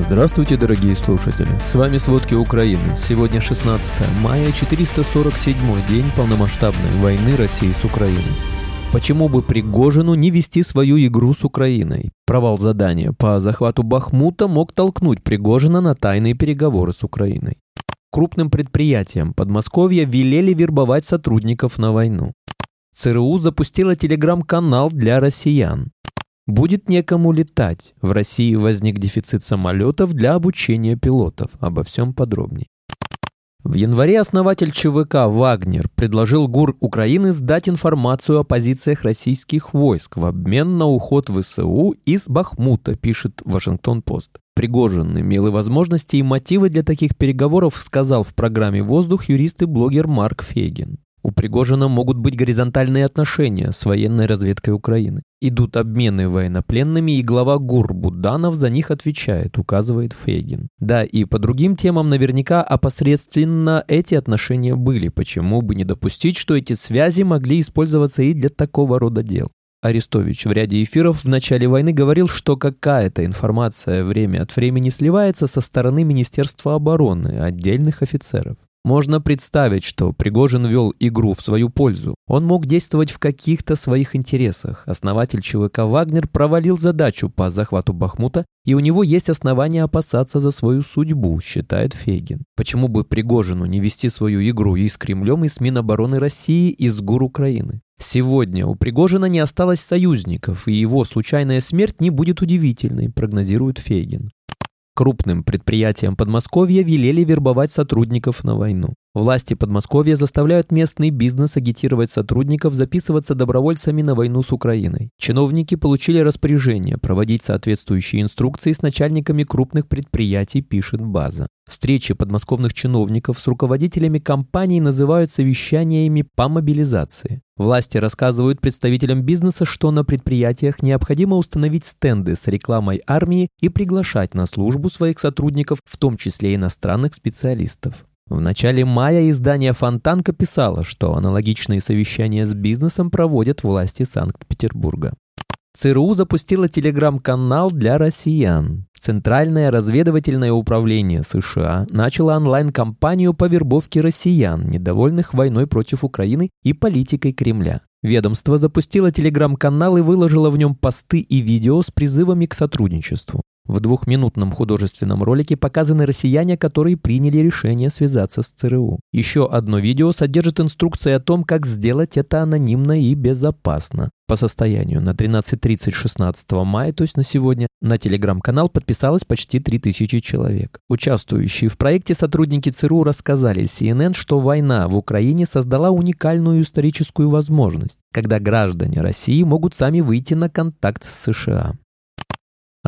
Здравствуйте, дорогие слушатели! С вами «Сводки Украины». Сегодня 16 мая, 447 день полномасштабной войны России с Украиной. Почему бы Пригожину не вести свою игру с Украиной? Провал задания по захвату Бахмута мог толкнуть Пригожина на тайные переговоры с Украиной. Крупным предприятиям Подмосковья велели вербовать сотрудников на войну. ЦРУ запустила телеграм-канал для россиян. Будет некому летать. В России возник дефицит самолетов для обучения пилотов. Обо всем подробнее. В январе основатель ЧВК «Вагнер» предложил ГУР Украины сдать информацию о позициях российских войск в обмен на уход ВСУ из Бахмута, пишет Вашингтон-Пост. Пригожин имел и возможности, и мотивы для таких переговоров, сказал в программе «Воздух» юрист и блогер Марк Фейгин. У Пригожина могут быть горизонтальные отношения с военной разведкой Украины. Идут обмены военнопленными, и глава ГУР Буданов за них отвечает, указывает Фейгин. Да, и по другим темам наверняка опосредственно эти отношения были. Почему бы не допустить, что эти связи могли использоваться и для такого рода дел? Арестович в ряде эфиров в начале войны говорил, что какая-то информация время от времени сливается со стороны Министерства обороны, отдельных офицеров. Можно представить, что Пригожин вел игру в свою пользу. Он мог действовать в каких-то своих интересах. Основатель ЧВК «Вагнер» провалил задачу по захвату Бахмута, и у него есть основания опасаться за свою судьбу, считает Фейгин. Почему бы Пригожину не вести свою игру и с Кремлем, и с Минобороны России, и с ГУР Украины? Сегодня у Пригожина не осталось союзников, и его случайная смерть не будет удивительной, прогнозирует Фейгин. Крупным предприятиям Подмосковья велели вербовать сотрудников на войну. Власти Подмосковья заставляют местный бизнес агитировать сотрудников записываться добровольцами на войну с Украиной. Чиновники получили распоряжение проводить соответствующие инструкции с начальниками крупных предприятий, пишет база. Встречи подмосковных чиновников с руководителями компаний называют совещаниями по мобилизации. Власти рассказывают представителям бизнеса, что на предприятиях необходимо установить стенды с рекламой армии и приглашать на службу своих сотрудников, в том числе иностранных специалистов. В начале мая издание «Фонтанка» писало, что аналогичные совещания с бизнесом проводят власти Санкт-Петербурга. ЦРУ запустила телеграм-канал для россиян. Центральное разведывательное управление США начало онлайн-кампанию по вербовке россиян, недовольных войной против Украины и политикой Кремля. Ведомство запустило телеграм-канал и выложило в нем посты и видео с призывами к сотрудничеству. В двухминутном художественном ролике показаны россияне, которые приняли решение связаться с ЦРУ. Еще одно видео содержит инструкции о том, как сделать это анонимно и безопасно. По состоянию на 13.30 16 мая, то есть на сегодня, на телеграм-канал подписалось почти 3000 человек. Участвующие в проекте сотрудники ЦРУ рассказали CNN, что война в Украине создала уникальную историческую возможность, когда граждане России могут сами выйти на контакт с США.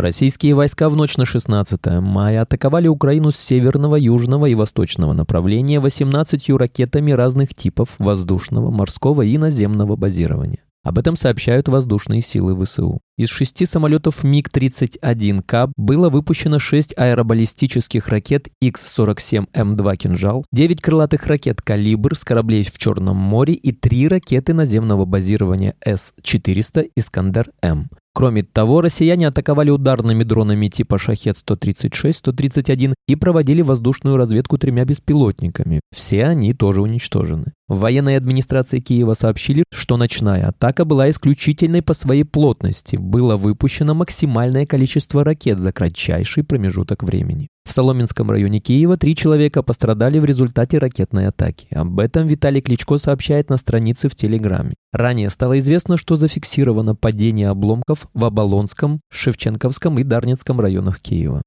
Российские войска в ночь на 16 мая атаковали Украину с северного, южного и восточного направления 18 ракетами разных типов воздушного, морского и наземного базирования. Об этом сообщают воздушные силы ВСУ. Из шести самолетов МиГ-31К было выпущено шесть аэробаллистических ракет Х-47М2 «Кинжал», девять крылатых ракет «Калибр» с кораблей в Черном море и три ракеты наземного базирования С-400 «Искандер-М». Кроме того, россияне атаковали ударными дронами типа «Шахет-136», «131» и проводили воздушную разведку тремя беспилотниками. Все они тоже уничтожены. В военной администрации Киева сообщили, что ночная атака была исключительной по своей плотности. Было выпущено максимальное количество ракет за кратчайший промежуток времени. В Соломенском районе Киева три человека пострадали в результате ракетной атаки. Об этом Виталий Кличко сообщает на странице в Телеграме. Ранее стало известно, что зафиксировано падение обломков в Оболонском, Шевченковском и Дарницком районах Киева.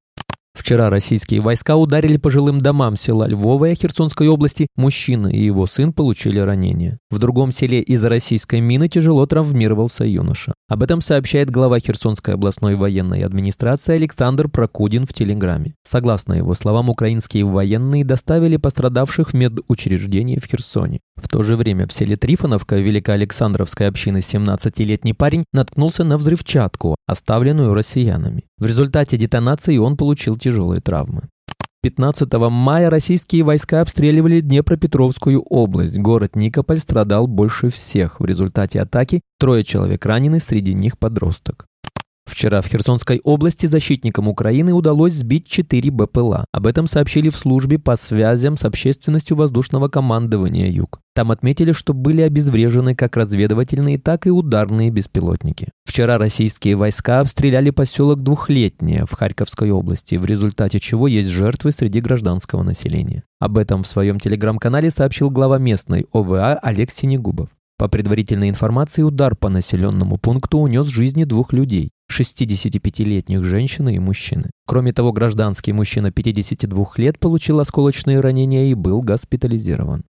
Вчера российские войска ударили по жилым домам села Львовая Херсонской области. Мужчина и его сын получили ранения. В другом селе из-за российской мины тяжело травмировался юноша. Об этом сообщает глава Херсонской областной военной администрации Александр Прокудин в Телеграме. Согласно его словам, украинские военные доставили пострадавших в медучреждение в Херсоне. В то же время в селе Трифоновка Великоалександровской общины 17-летний парень наткнулся на взрывчатку, оставленную россиянами. В результате детонации он получил тяжелые травмы. 15 мая российские войска обстреливали Днепропетровскую область. Город Никополь страдал больше всех. В результате атаки трое человек ранены, среди них подросток. Вчера в Херсонской области защитникам Украины удалось сбить 4 БПЛА. Об этом сообщили в службе по связям с общественностью воздушного командования «Юг». Там отметили, что были обезврежены как разведывательные, так и ударные беспилотники. Вчера российские войска обстреляли поселок Двухлетнее в Харьковской области, в результате чего есть жертвы среди гражданского населения. Об этом в своем телеграм-канале сообщил глава местной ОВА Олег Синегубов. По предварительной информации, удар по населенному пункту унес жизни двух людей. 65-летних женщины и мужчины. Кроме того, гражданский мужчина 52 лет получил осколочные ранения и был госпитализирован.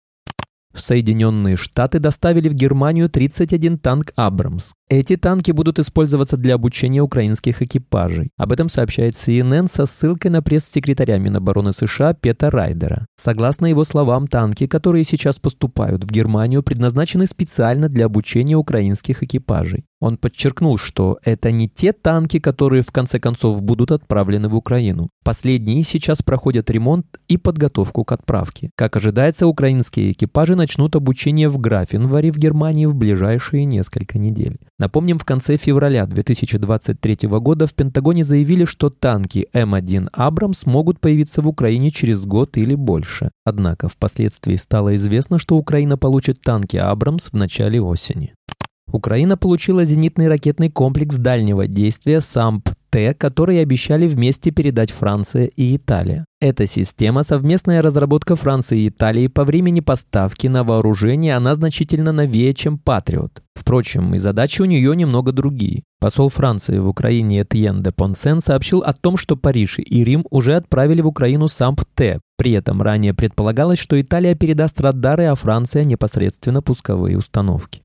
Соединенные Штаты доставили в Германию 31 танк «Абрамс». Эти танки будут использоваться для обучения украинских экипажей. Об этом сообщает CNN со ссылкой на пресс-секретаря Минобороны США Пета Райдера. Согласно его словам, танки, которые сейчас поступают в Германию, предназначены специально для обучения украинских экипажей. Он подчеркнул, что это не те танки, которые в конце концов будут отправлены в Украину. Последние сейчас проходят ремонт и подготовку к отправке. Как ожидается, украинские экипажи начнут обучение в Графенвёре в Германии в ближайшие несколько недель. Напомним, в конце февраля 2023 года в Пентагоне заявили, что танки М1 «Абрамс» могут появиться в Украине через год или больше. Однако впоследствии стало известно, что Украина получит танки «Абрамс» в начале осени. Украина получила зенитный ракетный комплекс дальнего действия САМП-Т, который обещали вместе передать Франция и Италия. Эта система – совместная разработка Франции и Италии по времени поставки на вооружение, она значительно новее, чем «Патриот». Впрочем, и задачи у нее немного другие. Посол Франции в Украине Этьен де Понсен сообщил о том, что Париж и Рим уже отправили в Украину САМП-Т. При этом ранее предполагалось, что Италия передаст радары, а Франция непосредственно пусковые установки.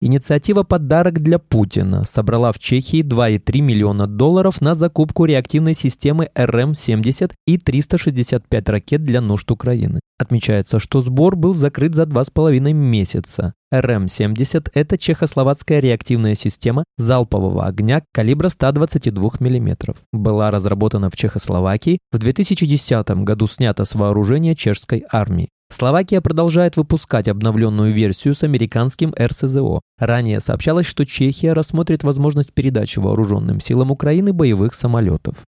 Инициатива «Подарок для Путина» собрала в Чехии 2,3 миллиона долларов на закупку реактивной системы РМ-70 и 365 ракет для нужд Украины. Отмечается, что сбор был закрыт за два с половиной месяца. РМ-70 – это чехословацкая реактивная система залпового огня калибра 122 мм. Была разработана в Чехословакии, в 2010 году снята с вооружения чешской армии. Словакия продолжает выпускать обновленную версию с американским РСЗО. Ранее сообщалось, что Чехия рассмотрит возможность передачи вооруженным силам Украины боевых самолетов.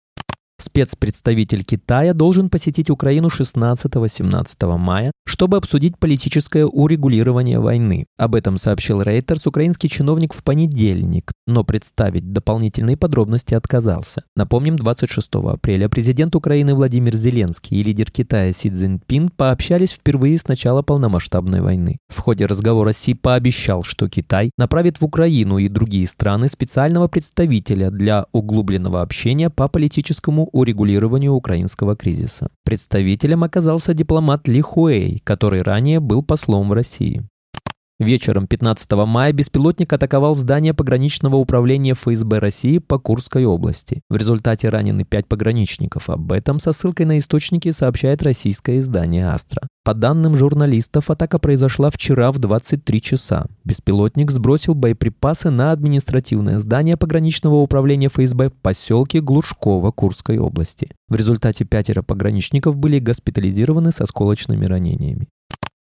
Спецпредставитель Китая должен посетить Украину 16-17 мая, чтобы обсудить политическое урегулирование войны. Об этом сообщил Рейтерс украинский чиновник в понедельник, но представить дополнительные подробности отказался. Напомним, 26 апреля президент Украины Владимир Зеленский и лидер Китая Си Цзиньпин пообщались впервые с начала полномасштабной войны. В ходе разговора Си пообещал, что Китай направит в Украину и другие страны специального представителя для углубленного общения по политическому урегулированию украинского кризиса. Представителем оказался дипломат Ли Хуэй, который ранее был послом в России. Вечером 15 мая беспилотник атаковал здание пограничного управления ФСБ России по Курской области. В результате ранены пять пограничников. Об этом со ссылкой на источники сообщает российское издание «Астра». По данным журналистов, атака произошла вчера в 23 часа. Беспилотник сбросил боеприпасы на административное здание пограничного управления ФСБ в поселке Глушково Курской области. В результате пятеро пограничников были госпитализированы с осколочными ранениями.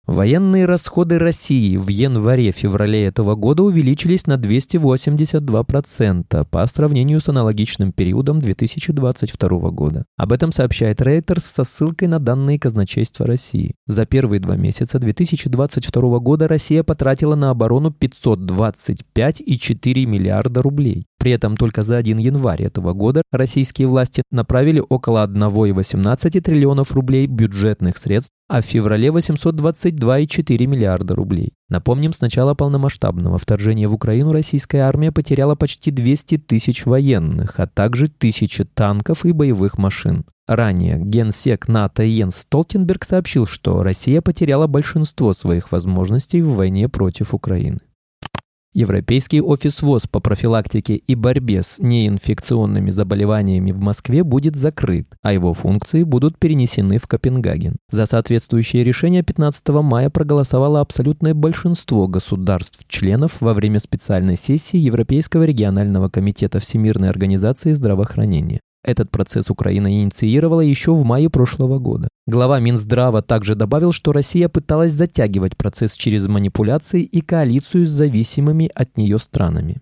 Военные расходы России в январе-феврале этого года увеличились на 282% по сравнению с аналогичным периодом 2022 года. Об этом сообщает Reuters со ссылкой на данные казначейства России. За первые два месяца 2022 года Россия потратила на оборону 525,4 миллиарда рублей. При этом только за 1 январь этого года российские власти направили около 1,18 триллионов рублей бюджетных средств, а в феврале 822,4 миллиарда рублей. Напомним, с начала полномасштабного вторжения в Украину российская армия потеряла почти 200 тысяч военных, а также тысячи танков и боевых машин. Ранее генсек НАТО Йенс Столтенберг сообщил, что Россия потеряла большинство своих возможностей в войне против Украины. Европейский офис ВОЗ по профилактике и борьбе с неинфекционными заболеваниями в Москве будет закрыт, а его функции будут перенесены в Копенгаген. За соответствующее решение 15 мая проголосовало абсолютное большинство государств-членов во время специальной сессии Европейского регионального комитета Всемирной организации здравоохранения. Этот процесс Украина инициировала еще в мае прошлого года. Глава Минздрава также добавил, что Россия пыталась затягивать процесс через манипуляции и коалицию с зависимыми от нее странами.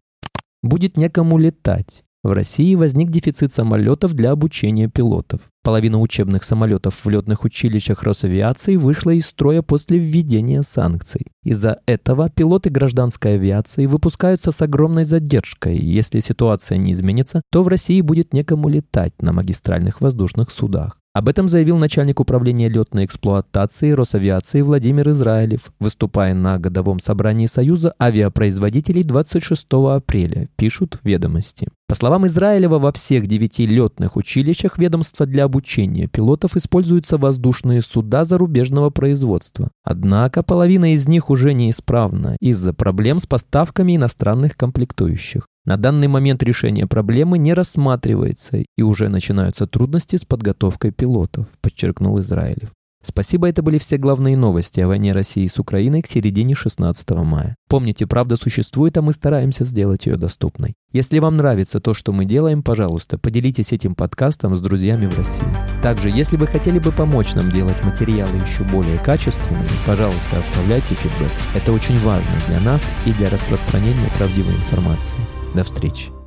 Будет некому летать. В России возник дефицит самолетов для обучения пилотов. Половина учебных самолетов в летных училищах Росавиации вышла из строя после введения санкций. Из-за этого пилоты гражданской авиации выпускаются с огромной задержкой. Если ситуация не изменится, то в России будет некому летать на магистральных воздушных судах. Об этом заявил начальник управления летной эксплуатации Росавиации Владимир Израилев, выступая на годовом собрании Союза авиапроизводителей 26 апреля, пишут ведомости. По словам Израилева, во всех девяти летных училищах ведомства для обучения пилотов используются воздушные суда зарубежного производства. Однако половина из них уже неисправна из-за проблем с поставками иностранных комплектующих. На данный момент решение проблемы не рассматривается и уже начинаются трудности с подготовкой пилотов, подчеркнул Израилев. Спасибо, это были все главные новости о войне России с Украиной к середине 16 мая. Помните, правда существует, а мы стараемся сделать ее доступной. Если вам нравится то, что мы делаем, пожалуйста, поделитесь этим подкастом с друзьями в России. Также, если вы хотели бы помочь нам делать материалы еще более качественными, пожалуйста, оставляйте фидбэк. Это очень важно для нас и для распространения правдивой информации. До встречи.